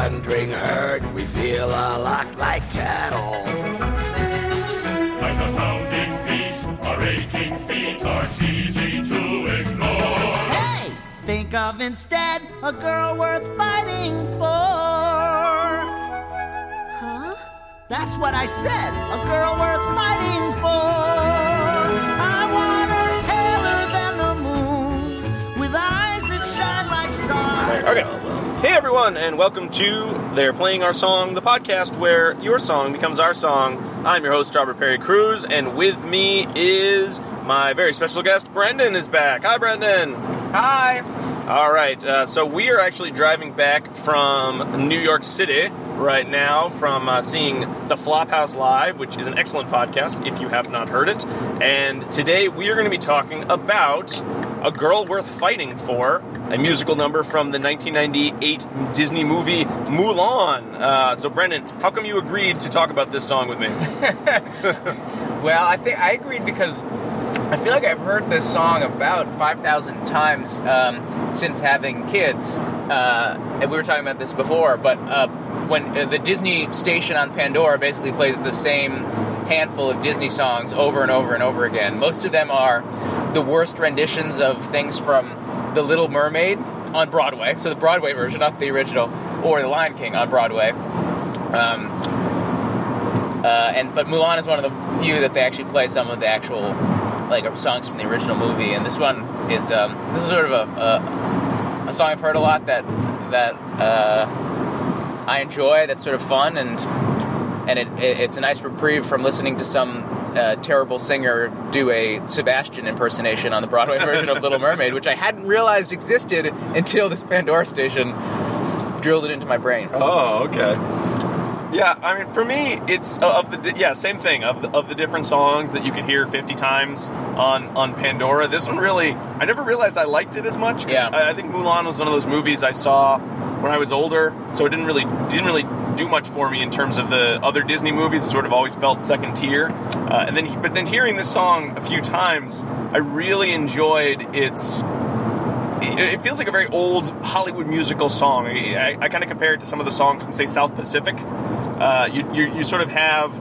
thundering herd, we feel a lot like cattle. Like a pounding beat, our aching feet are easy to ignore. Hey! Think of instead a girl worth fighting for. Huh? That's what I said. A girl worth fighting for. I want her paler than the moon, with eyes that shine like stars. Okay. Hey everyone, and welcome to They're Playing Our Song, the podcast where your song becomes our song. I'm your host, Robert Perry Cruz, and with me is my very special guest, Brendan is back. Hi, Brendan. Hi. All right, uh, so we are actually driving back from New York City right now from uh, seeing The Flophouse Live, which is an excellent podcast if you have not heard it. And today we are going to be talking about A Girl Worth Fighting For, a musical number from the 1998 Disney movie Mulan. Uh, so, Brendan, how come you agreed to talk about this song with me? Well, I think I agreed because I feel like I've heard this song about 5,000 times um, since having kids. Uh, and we were talking about this before, but uh, when uh, the Disney station on Pandora basically plays the same handful of Disney songs over and over and over again, most of them are the worst renditions of things from The Little Mermaid on Broadway, so the Broadway version, not the original, or The Lion King on Broadway. Um, uh, and but Mulan is one of the few that they actually play some of the actual like songs from the original movie, and this one is um, this is sort of a, a a song I've heard a lot that that uh, I enjoy. That's sort of fun and and it, it, it's a nice reprieve from listening to some uh, terrible singer do a Sebastian impersonation on the Broadway version of Little Mermaid, which I hadn't realized existed until this Pandora station drilled it into my brain. Oh, okay. Yeah, I mean, for me, it's uh, of the yeah same thing of the, of the different songs that you could hear fifty times on on Pandora. This one really, I never realized I liked it as much. Yeah. I, I think Mulan was one of those movies I saw when I was older, so it didn't really didn't really do much for me in terms of the other Disney movies. It sort of always felt second tier. Uh, and then, but then hearing this song a few times, I really enjoyed its it, feels like a very old Hollywood musical song. I, I, I kind of compare it to some of the songs from, say, South Pacific. Uh, you, you, you sort of have,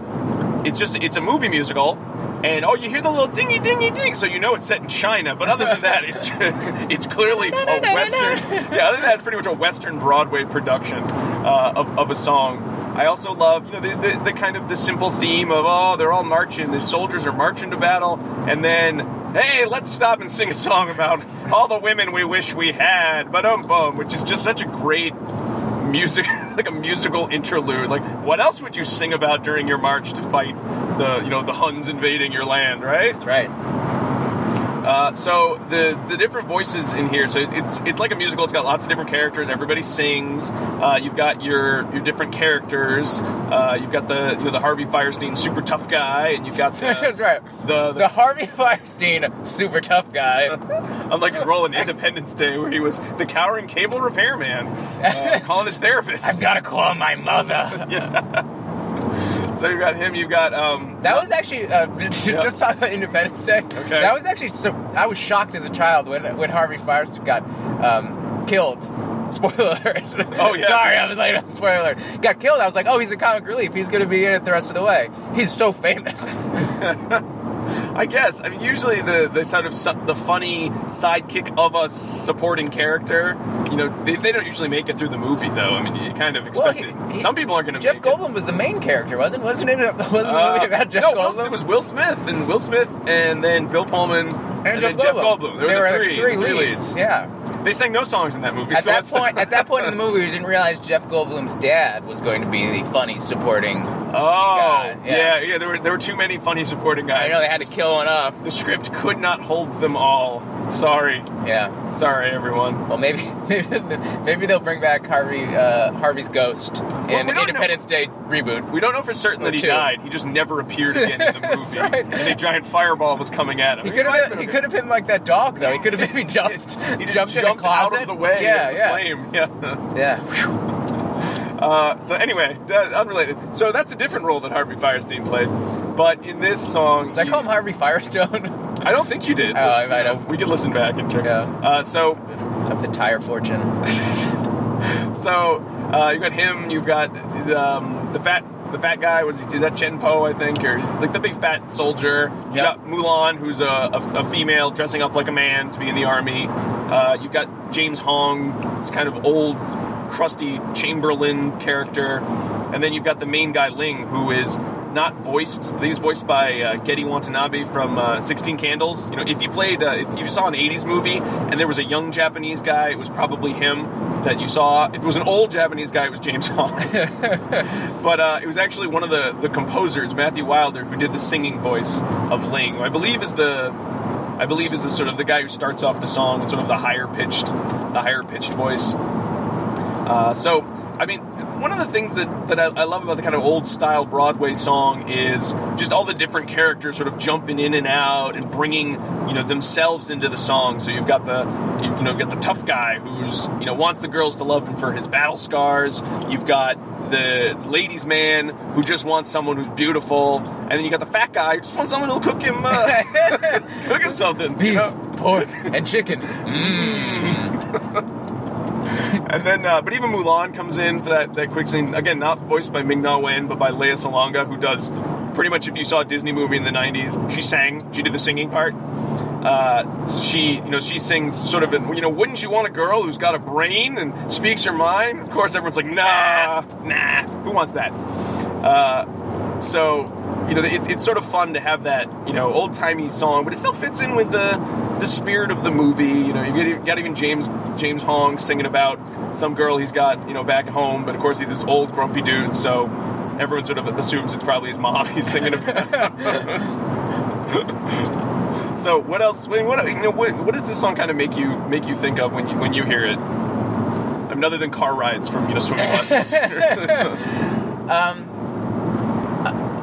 it's just, it's a movie musical, and oh, you hear the little dingy dingy ding, so you know it's set in China. But other than that, it's it's clearly a Western. Yeah, other than that, it's pretty much a Western Broadway production uh, of, of a song. I also love, you know, the, the, the kind of the simple theme of oh, they're all marching, the soldiers are marching to battle, and then hey, let's stop and sing a song about all the women we wish we had, but um bum, which is just such a great music, like a musical interlude. Like, what else would you sing about during your march to fight the, you know, the Huns invading your land, right? That's right. Uh, so the the different voices in here, so it's it's like a musical. It's got lots of different characters. Everybody sings. Uh, you've got your your different characters. Uh, you've got the you know the Harvey Fierstein super tough guy, and you've got the That's right. the, The Harvey Fierstein, super tough guy. unlike his role in Independence Day, where he was the cowering cable repairman, uh, calling his therapist. I've got to call my mother. So you've got him. You've got um. That was actually uh, just, Yeah. just talk about Independence Day. Okay. That was actually so. I was shocked as a child when when Harvey Fierstein got um, killed. Spoiler alert. Oh, yeah. Sorry, I was like, spoiler alert. Got killed. I was like, oh, he's a comic relief. He's going to be in it the rest of the way. He's so famous. I guess. I mean, usually the the sort of su- the funny sidekick of a supporting character. You know, they, they don't usually make it through the movie, though. I mean, you kind of Well, expect he- it. he- Some people aren't going to. Jeff Goldblum was the main character, wasn't? Wasn't it? Wasn't It. Uh, the movie about Jeff no, Goldblum? Will, it was Will Smith and Will Smith, and then Bill Pullman, and, Jeff then Jeff Goldblum. Goldblum. There were, were the like three, three, the three leads. Yeah. They sang no songs in that movie. At so that point, at that point in the movie, we didn't realize Jeff Goldblum's dad was going to be the funny supporting. oh, guy, yeah. yeah. yeah, There were there were too many funny supporting guys. I know they had to kill one off. The script could not hold them all. Sorry, Yeah. sorry, everyone. Well, maybe maybe maybe they'll bring back Harvey uh, Harvey's ghost in we don't know. Independence Day reboot. We don't know for certain that he Two. died. He just never appeared again in the That's movie. right. And a giant fireball was coming at him. He could have been been, he could have been like that dog though. He could have maybe jumped He just jumped, jumped, closet out of the way Yeah, yeah, flame. Yeah. yeah. Uh, so anyway, uh, unrelated. So that's a different role that Harvey Fierstein played. But in this song, Did I call him Harvey Firestone? I don't think you did. Oh, I might have. We could listen back and check. Yeah. Uh, so of the Tire Fortune. So Uh, you've got him. You've got um, the fat the fat guy. Was is that Chien-Po? I think, or he's like the big fat soldier. You got Mulan, who's a, a, a female dressing up like a man to be in the army. Uh, you've got James Hong, this kind of old, crusty Chamberlain character, and then you've got the main guy Ling, who is not voiced. I think he's voiced by uh, Gedde Watanabe from uh, Sixteen Candles. You know, if you played, uh, if you saw an '80s movie and there was a young Japanese guy, it was probably him that you saw. If it was an old Japanese guy, it was James Hong. but uh, it was actually one of the the composers, Matthew Wilder, who did the singing voice of Ling, who I believe is the I believe is the sort of the guy who starts off the song with sort of the higher pitched the higher pitched voice. Uh, so, I mean, one of the things that, that I, I love about the kind of old style Broadway song is just all the different characters sort of jumping in and out and bringing you know themselves into the song. So you've got the you, you know got the tough guy who's you know wants the girls to love him for his battle scars. You've got the ladies' man who just wants someone who's beautiful, and then you got the fat guy who just wants someone who'll cook him uh, cook him something. you Beef, know? pork, and chicken. And then, uh, but even Mulan comes in for that, that quick scene. Again, not voiced by Ming Na Wen, but by Lea Salonga, who does pretty much, if you saw a Disney movie in the 90s, she sang, she did the singing part. Uh, she, you know, she sings sort of, in, you know, wouldn't you want a girl who's got a brain and speaks her mind? Of course, everyone's like, nah, nah, who wants that? Uh, so, you know, it's, it's sort of fun to have that, you know, old timey song, but it still fits in with the the spirit of the movie. You know, you've got, even James James Hong singing about some girl he's got, you know, back home, but of course he's this old grumpy dude, so everyone sort of assumes it's probably his mom he's singing about. so what else? I mean, what you know? What, what does this song kind of make you make you think of when you when you hear it? I mean, other than car rides from you know swimming lessons. Um,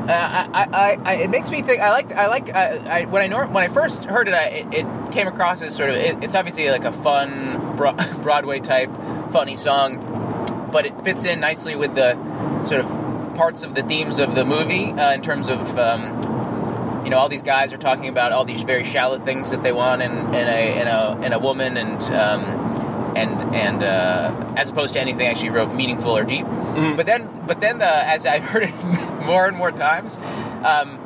Uh, I, I, I, it makes me think. I like. I like. I, I when I nor- when I first heard it, I, it, it came across as sort of. It, it's obviously like a fun Bro- Broadway type funny song, but it fits in nicely with the sort of parts of the themes of the movie uh, in terms of. Um, you know, all these guys are talking about all these very shallow things that they want in, in a in a in a woman, and um, and and uh, as opposed to anything actually real meaningful or deep. But then, but then, the, as I've heard it more and more times, um,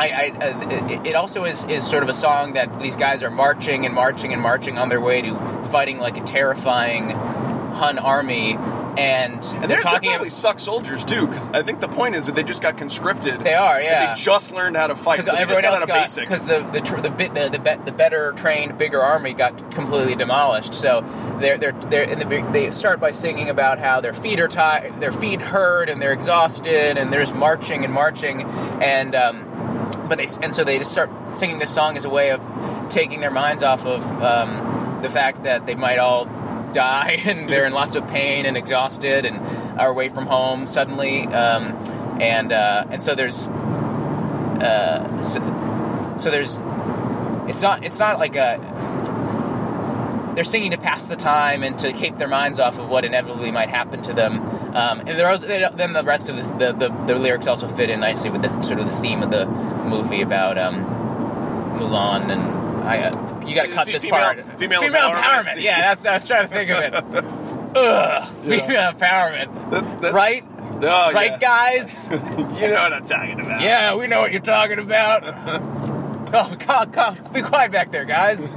I, I uh, it, it also is is sort of a song that these guys are marching and marching and marching on their way to fighting like a terrifying Hun army, and, And they're, talking. they're probably suck soldiers too, because I think the point is that they just got conscripted. They are, yeah. They just learned how to fight, because so they just everyone got of got basic. because the the, tr- the bit the the, be, the better trained bigger army got completely demolished. So they're they're they're in the they start by singing about how their feet are tired, their feet hurt, and they're exhausted, and they're just marching and marching, and um, but they and so they just start singing this song as a way of taking their minds off of um, the fact that they might all die and they're in lots of pain and exhausted and are away from home suddenly um, and uh, and so there's uh, so, so there's it's not it's not like a they're singing to pass the time and to keep their minds off of what inevitably might happen to them. Um, and also, then the rest of the, the, the, the lyrics also fit in nicely with the sort of the theme of the movie about um, Mulan and I. Uh, you got to cut this female- part. female empowerment. Yeah, that's I was trying to think of it. Ugh, female empowerment. That's, that's Right, Oh, right, yeah. guys. you know what I'm talking about. Yeah, we know what you're talking about. oh, calm, be quiet back there, guys.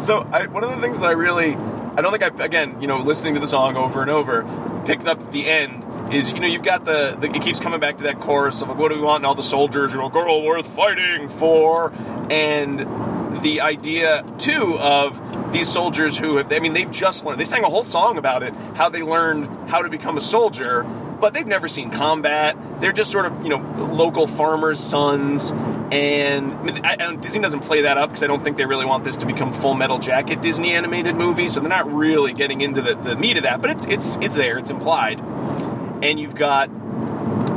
So I, one of the things that I really, I don't think I, again, you know, listening to the song over and over, picked up at the end is, you know, you've got the, the it keeps coming back to that chorus of like, what do we want? And all the soldiers, you know, girl worth fighting for, and the idea too of these soldiers who have, I mean, they've just learned. They sang a whole song about it, how they learned how to become a soldier. But they've never seen combat. They're just sort of, you know, local farmers' sons. And I, Disney doesn't play that up because I don't think they really want this to become Full Metal Jacket Disney animated movie. So they're not really getting into the, the meat of that. But it's it's it's there. It's implied. And you've got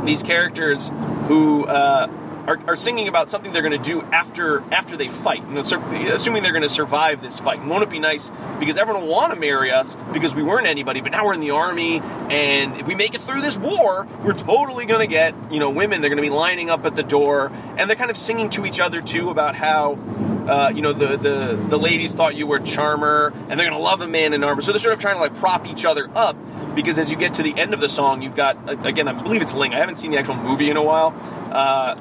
these characters who uh, are, are singing about something they're going to do after after they fight. Assuming they're going to survive this fight. And won't it be nice because everyone will want to marry us because we weren't anybody, but now we're in the army, and if we make it through this war, we're totally going to get you know women. They're going to be lining up at the door, and they're kind of singing to each other too about how uh, you know, the, the the ladies thought you were charmer, and they're gonna love a man in armor. So they're sort of trying to like prop each other up because as you get to the end of the song, you've got again, I believe it's Ling. I haven't seen the actual movie in a while. Uh,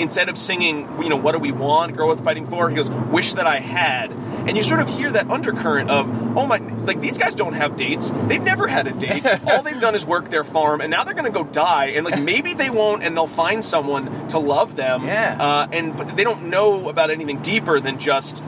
instead of singing, you know, what do we want, girl with fighting for, he goes, wish that I had. And you sort of hear that undercurrent of, oh my, like these guys don't have dates. They've never had a date. All they've done is work their farm, and now they're going to go die. And like maybe they won't, and they'll find someone to love them. Yeah. Uh, and but they don't know about anything deeper than just.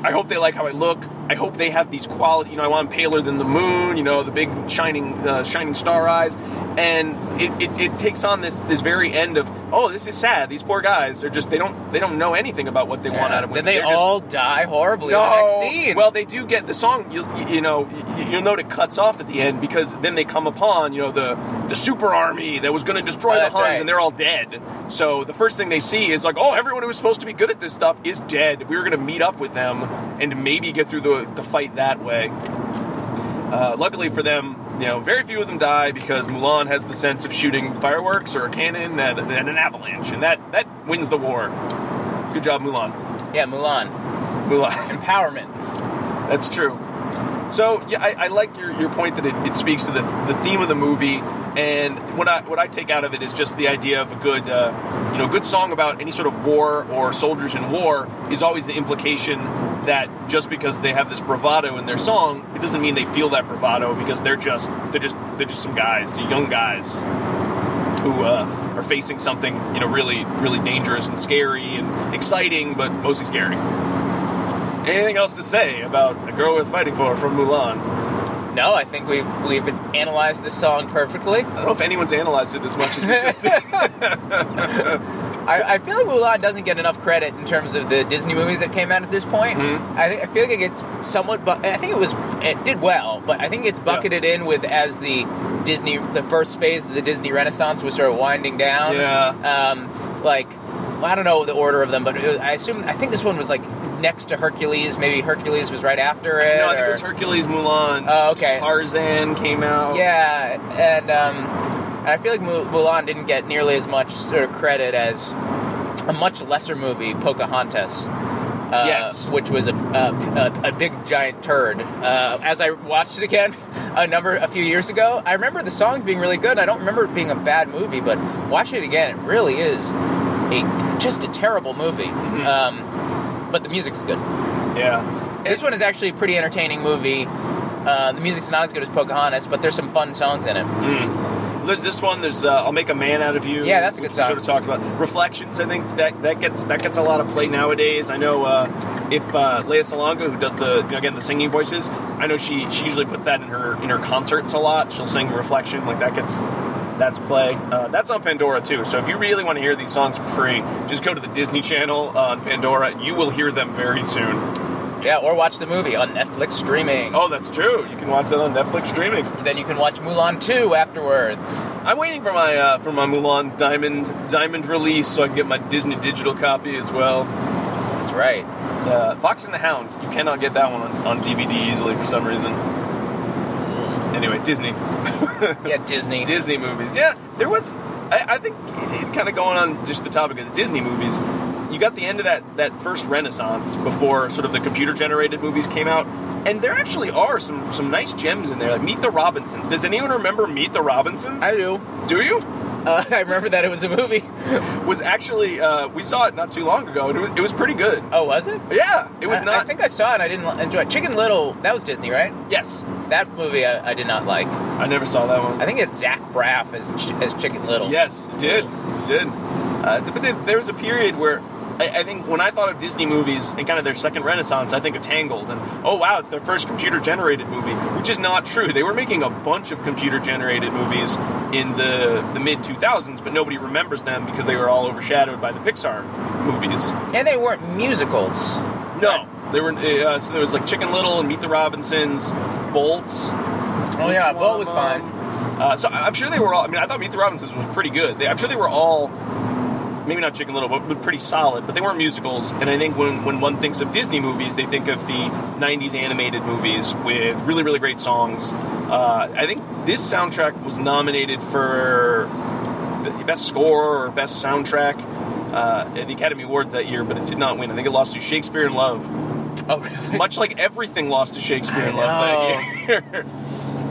I hope they like how I look. I hope they have these quality. You know, I want paler than the moon. You know, the big shining, uh, shining star eyes, and it, it, it takes on this this very end of oh, this is sad. These poor guys are just they don't they don't know anything about what they want out of then women. they They're just- all die horribly in the well, they do get the song. You you know you- you'll note it cuts off at the end because then they come upon you know the the super army that was going to destroy Oh, the Huns right. and they're all dead. So the first thing they see is like, oh, everyone who was supposed to be good at this stuff is dead. We were going to meet up with them and maybe get through the the fight that way. Uh, luckily for them, you know, very few of them die because Mulan has the sense of shooting fireworks or a cannon and, and an avalanche, and that that wins the war. Good job, Mulan. yeah, Mulan. Mulan. Empowerment. That's true. So yeah, I, I like your, your point that it, it speaks to the, the theme of the movie, and what I what I take out of it is just the idea of a good uh, you know good song about any sort of war or soldiers in war is always the implication that just because they have this bravado in their song, it doesn't mean they feel that bravado because they're just they're just they're just some guys, young guys who uh, are facing something you know really really dangerous and scary and exciting, but mostly scary. Anything else to say about a girl worth fighting for from Mulan? No, I think we've we've analyzed this song perfectly. I don't know if anyone's analyzed it as much as we just did. I, I feel like Mulan doesn't get enough credit in terms of the Disney movies that came out at this point. Mm-hmm. I, think- I feel like it gets somewhat, but I think it was it did well, but I think it's bucketed in with as the Disney the first phase of the Disney Renaissance was sort of winding down. Yeah. Um, like I don't know the order of them, but was, I assume I think this one was like next to Hercules. Maybe Hercules was right after it. no, I think it was Hercules, Mulan. Oh, okay. Tarzan came out. Yeah, and um, and I feel like Mu- Mulan didn't get nearly as much sort of credit as a much lesser movie, Pocahontas. Uh, Yes. which was a, a, a, a big giant turd. Uh, as I watched it again a number a few years ago, I remember the songs being really good. I don't remember it being a bad movie, but watching it again, it really is a just a terrible movie. Mm-hmm. Um, but the music is good. Yeah. This one is actually a pretty entertaining movie. Uh, the music's not as good as Pocahontas, but there's some fun songs in it. There's this one. There's uh, "I'll Make a Man Out of You." Yeah, that's a good song. Sort of talked about reflections. I think that that gets that gets a lot of play nowadays. I know uh, if uh, Lea Salonga, who does the you know, again the singing voices, I know she she usually puts that in her in her concerts a lot. She'll sing reflection like that gets that's play. Uh, that's on Pandora too. So if you really want to hear these songs for free, just go to the Disney Channel on Pandora. You will hear them very soon. Yeah, or watch the movie on Netflix streaming. Oh, that's true. You can watch that on Netflix streaming. Then you can watch Mulan 2 afterwards. I'm waiting for my uh, for my Mulan Diamond Diamond release so I can get my Disney digital copy as well. That's right. Uh, Fox and the Hound. You cannot get that one on, on DVD easily for some reason. Anyway, Disney. Yeah, Disney. Disney movies. Yeah, there was. I, I think kind of going on just the topic of the Disney movies. You got the end of that that first renaissance before sort of the computer generated movies came out, and there actually are some some nice gems in there. Like Meet the Robinsons. Does anyone remember Meet the Robinsons? I do. Do you? Uh, I remember that it was a movie. was actually uh, we saw it not too long ago, and it was, it was pretty good. Oh, was it? Yeah, it was I, not. I think I saw it. and I didn't enjoy it. Chicken Little. That was Disney, right? yes, That movie I, I did not like. I never saw that one. I think it's Zach Braff as Ch- as Chicken Little. Yes, it did. It did. Uh, but then there was a period where I, I think when I thought of Disney movies and kind of their second renaissance, I think of Tangled and oh wow, it's their first computer generated movie, which is not true. They were making a bunch of computer generated movies in the the mid 2000s, but nobody remembers them because they were all overshadowed by the Pixar movies. And they weren't musicals. No, they were. Uh, so there was like Chicken Little and Meet the Robinsons, Bolts. Oh yeah, Bolt was fine. Uh, so I'm sure they were all. I mean, I thought Meet the Robinsons was pretty good. They, I'm sure they were all, maybe not Chicken Little, but, but pretty solid. But they weren't musicals. And I think when when one thinks of Disney movies, they think of the '90s animated movies with really really great songs. Uh, I think this soundtrack was nominated for best score or best soundtrack uh, at the Academy Awards that year, but it did not win. I think it lost to Shakespeare in Love, Oh, really? much like everything lost to Shakespeare in Love that year.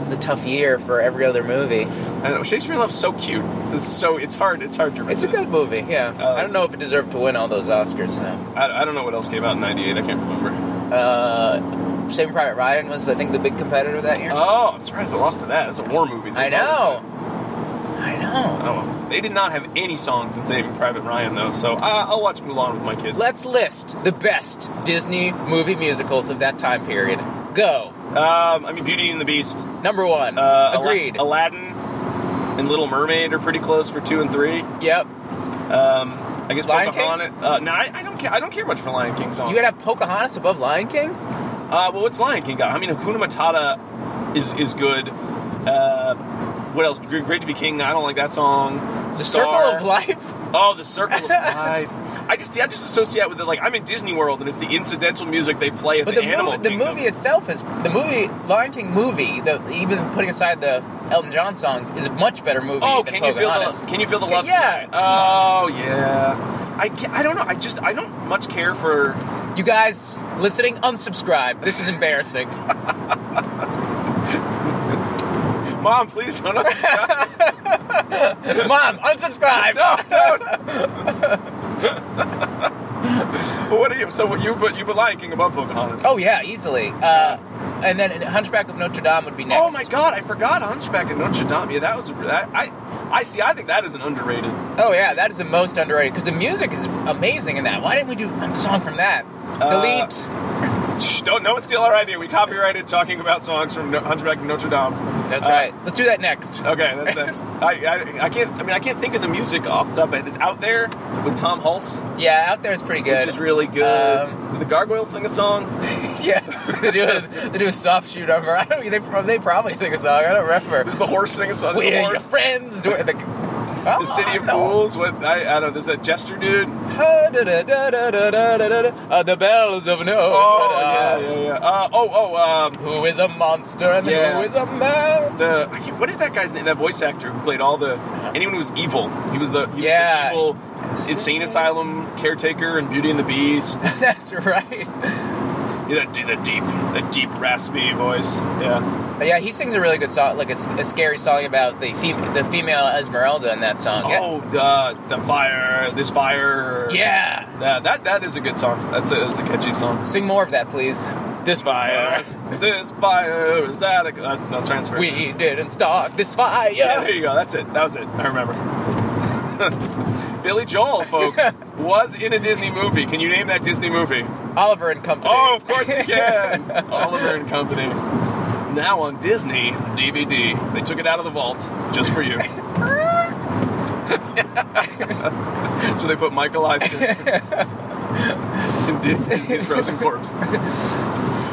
It's a tough year for every other movie. I know Shakespeare in Love's so cute. It's so it's hard. It's hard to It's a good movie, yeah. Uh, I don't know if it deserved to win all those Oscars, though. I, I don't know what else came out in '98. I can't remember. Uh, Saving Private Ryan was, I think, the big competitor that year. Oh, I'm surprised I lost to that. It's a war movie. I know. I know. Oh, well. they did not have any songs in Saving Private Ryan though, so uh, I'll watch Mulan with my kids. Let's list the best Disney movie musicals of that time period. Go. Um, I mean, Beauty and the Beast. Number one. Uh, Ala- Agreed. Aladdin and Little Mermaid are pretty close for two and three. yep. Um, I guess Lion King? Uh, no, I, I don't care. I don't care much for Lion King songs. You gotta have Pocahontas above Lion King? Uh, well, what's Lion King got? I mean, Hakuna Matata is is good. Uh, what else? Great, Great to be King. I don't like that song. The Star. Circle of Life? Oh, the Circle of Life. I just see. I just associate with it. Like I'm in Disney World, and it's the incidental music they play at But the, the, Animal movie, the Kingdom. movie itself is the movie Lion King movie. The even putting aside the Elton John songs is a much better movie. Oh, than can you feel Pocahontas. the Can you feel the love? yeah. tonight? Oh yeah. I, I don't know. I just I don't much care for. You guys listening, unsubscribe. This is embarrassing. Mom, please don't. unsubscribe. Mom, unsubscribe. no, don't. But what are you? So what you put you put Lion King above Pocahontas? Oh yeah, easily. Uh, and then Hunchback of Notre Dame would be next. Oh my God! I forgot Hunchback of Notre Dame. Yeah, that was a, that, I. I see. I think that is an underrated. Oh yeah, that is the most underrated because the music is amazing in that. Why didn't we do a song from that? Uh, Delete. Shh, don't no one steal our idea. We copyrighted talking about songs from No- Hunchback of Notre Dame. That's Uh, right. Let's do that next. Okay, that's next. I, I I can't. I mean, I can't think of the music off the top. It's out there with Tom Hulce, Yeah, out there is pretty good. which is really good. Um, Did the Gargoyles sing a song? yeah, they do a, they do a soft shoe number. I don't. They, they probably sing a song. I don't remember. Does the horse sing a song? Does We're the horse? friends. We're the, The City of Fools. What I, I don't know. There's that Jester dude. Uh, the bells of Notre Oh yeah, yeah, yeah. Uh, oh, oh. Um, Who is a monster and Yeah. who is a man? the what is that guy's name? That voice actor who played all the anyone who was evil. He was the he was Yeah. the evil insane asylum caretaker in Beauty and the Beast. That's right. Yeah, that, that deep, that deep raspy voice. Yeah. But yeah, he sings a really good song, like a scary song about the fem- the female Esmeralda in that song. Yeah. Oh, the the fire, this fire. Yeah. Yeah, that that is a good song. That's a, that's a catchy song. Sing more of that, please. This fire. this fire is that a uh, no transfer? We didn't start this fire. Yeah, there you go. That's it. That was it. I remember. Billy Joel, folks, was in a Disney movie. Can you name that Disney movie? Oliver and Company. Oh, of course you can. Oliver and Company. Now on Disney DVD. They took it out of the vault just for you. so they put Michael Eisner. in Di- Disney's Frozen Corpse.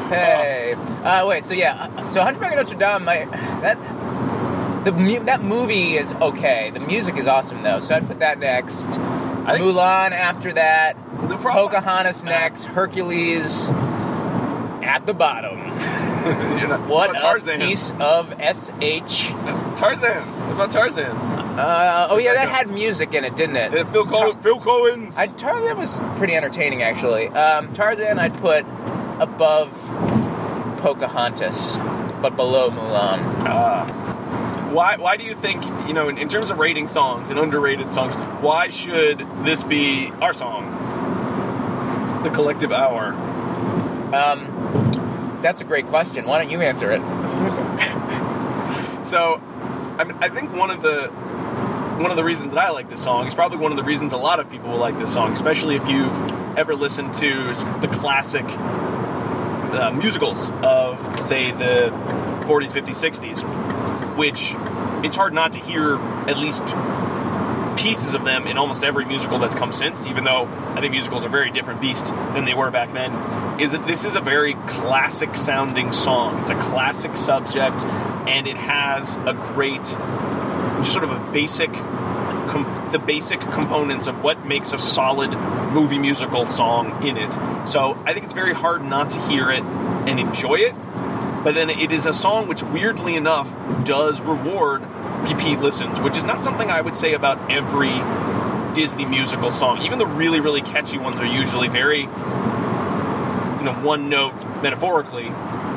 Hey. Uh, wait. So yeah. So Hunchback of Notre Dame. My that. The mu- that movie is okay. The music is awesome though, so I'd put that next. I think- Mulan after that. The problem- Pocahontas next. Hercules at the bottom. know, What about a piece of sh. Tarzan. What about Tarzan? Uh, oh yeah, that had music in it, didn't it? Uh, Phil, Col- Phil Collins. I, Tarzan was pretty entertaining, actually. Um, Tarzan, I'd put above Pocahontas, but below Mulan. Ah. why? Why do you think you know, in, in terms of rating songs and underrated songs, why should this be our song? The collective hour. Um, that's a great question. Why don't you answer it? So, I mean, I think one of the one of the reasons that I like this song is probably one of the reasons a lot of people will like this song, especially if you've ever listened to the classic uh, musicals of, say, the 40s, 50s, 60s, which it's hard not to hear at least pieces of them in almost every musical that's come since, even though I think musicals are very different beast than they were back then, is that this is a very classic sounding song. It's a classic subject, and it has a great, just sort of a basic, com- the basic components of what makes a solid movie musical song in it. So I think it's very hard not to hear it and enjoy it. But then it is a song which, weirdly enough, does reward repeat listens, which is not something I would say about every Disney musical song. Even the really, really catchy ones are usually very, you know, one note metaphorically.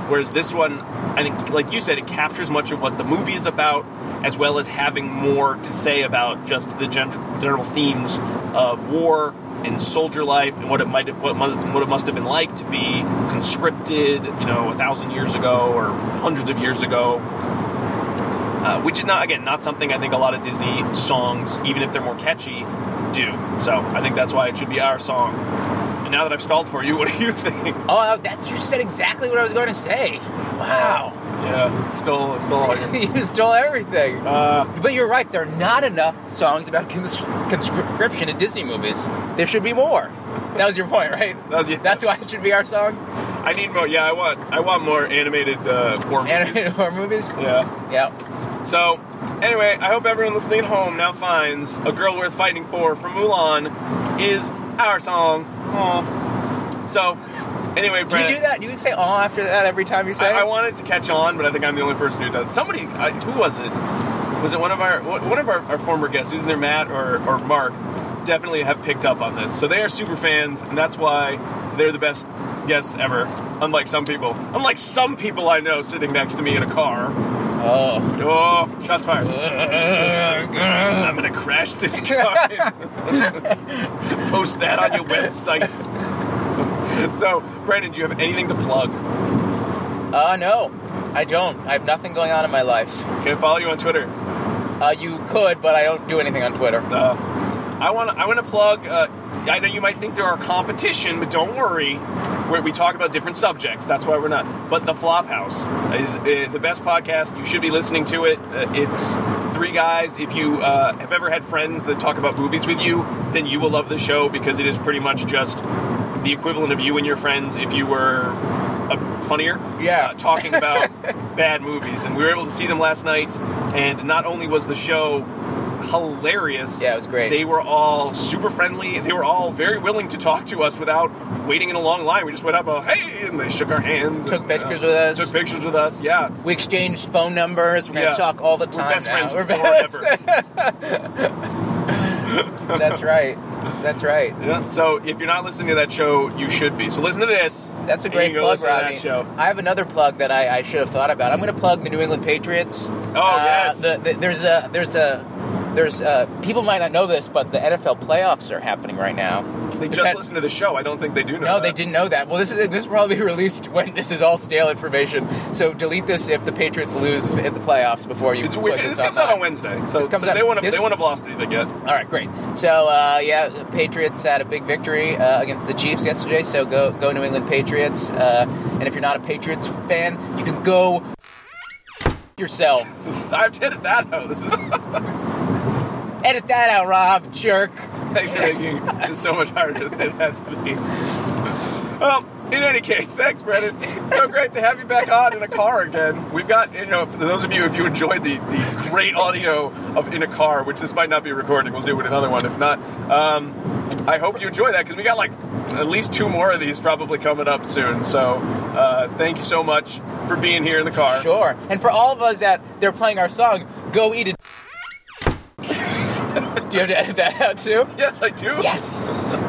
Whereas this one, I think, like you said, it captures much of what the movie is about, as well as having more to say about just the gen- themes of war and soldier life and what it might what, what it must have been like to be conscripted, you know, a thousand years ago or hundreds of years ago. Uh, which is not again not something I think a lot of Disney songs, even if they're more catchy, do. So I think that's why it should be our song. And now that I've stalled for you, what do you think? Oh, that's you said exactly what I was going to say. Wow, Yeah, it's still it's still all your- you stole everything. uh, But you're right. There are not enough songs about cons- conscription in Disney movies. There should be more. That was your point, right? That was- yeah. That's why it should be our song. I need more. Yeah, I want I want more animated uh, war movies. Animated horror movies. Yeah. Yeah. So, anyway, I hope everyone listening at home now finds "A Girl Worth Fighting For" from Mulan is our song. Aw. So, anyway, Do you do that? Do you say "oh" after that every time you say? I, I wanted to catch on, but I think I'm the only person who does. Somebody, I, who was it? Was it one of our one of our, our former guests? Who's in there, Matt or or Mark? Definitely have picked up on this. So they are super fans, and that's why they're the best guests ever. Unlike some people, unlike some people I know sitting next to me in a car. Oh. Oh, shots fired! I'm gonna crash this car. Post that on your website. so, Brandon, do you have anything to plug? Uh, no, I don't. I have nothing going on in my life. Can I follow you on Twitter? Uh, you could, but I don't do anything on Twitter. Uh, I want to. I want to plug. Uh, I know you might think there are competition, but don't worry. Where we talk about different subjects. That's why we're not. But the Flophouse is uh, the best podcast. You should be listening to it. Uh, it's three guys. If you uh, have ever had friends that talk about movies with you, then you will love the show because it is pretty much just the equivalent of you and your friends if you were uh, funnier. Yeah. uh, talking about bad movies, and we were able to see them last night. And not only was the show hilarious, Yeah, it was great. They were all super friendly. They were all very willing to talk to us without waiting in a long line. We just went up, oh hey, and they shook our hands. Took and, uh, pictures with us. Took pictures with us. Yeah. We exchanged phone numbers. We're gonna Yeah. talk all the We're time. best now. friends We're forever. That's right. That's right. Yeah. So if you're not listening to that show, you should be. So listen to this. That's a great you can go plug, Robbie. that show. I have another plug that I, I should have thought about. I'm going to plug the New England Patriots. Oh uh, yes. The, the, there's a there's a there's uh people might not know this, but the NFL playoffs are happening right now. They just listened to the show. I don't think they do know. No, they didn't know that. Well, this is this will probably be released when this is all stale information. So delete this if the Patriots lose in the playoffs before you. It's put weird. this This comes out on Wednesday, so, so out- they have this- they wouldn't have lost anything yet. All right, great. So uh, yeah, the Patriots had a big victory uh, against the Chiefs yesterday. So go go New England Patriots. Uh, and if you're not a Patriots fan, you can go yourself. I've edited that out. This is Edit that out, Rob, jerk. thanks for making it so much harder than it had to be. Well, in any case, thanks, Brendan. So great to have you back on in a car again. We've got, you know, for those of you, if you enjoyed the, the great audio of in a car, which this might not be recording, we'll do it another one. If not, um, I hope you enjoy that because we got like at least two more of these probably coming up soon. So uh, thank you so much for being here in the car. Sure. And for all of us that they're playing our song, go eat a. Do you have to edit that out too? Yes, I do. Yes.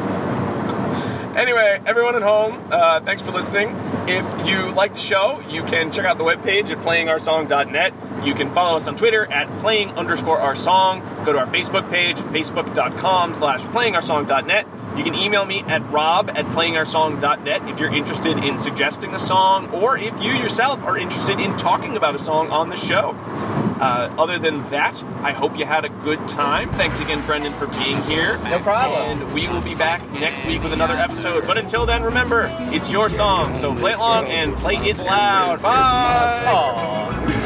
Anyway, everyone at home, uh, thanks for listening. If you like the show, you can check out the webpage at playingoursong.net. You can follow us on Twitter at playing underscore our song. Go to our Facebook page, facebook.com slash playingoursong.net. You can email me at rob at playingoursong.net if you're interested in suggesting a song or if you yourself are interested in talking about a song on the show. Uh, other than that, I hope you had a good time. Thanks again, Brendan, for being here. No problem. And we will be back next week with another episode. But until then, remember, it's your song. So play it long and play it loud. Bye. Aww.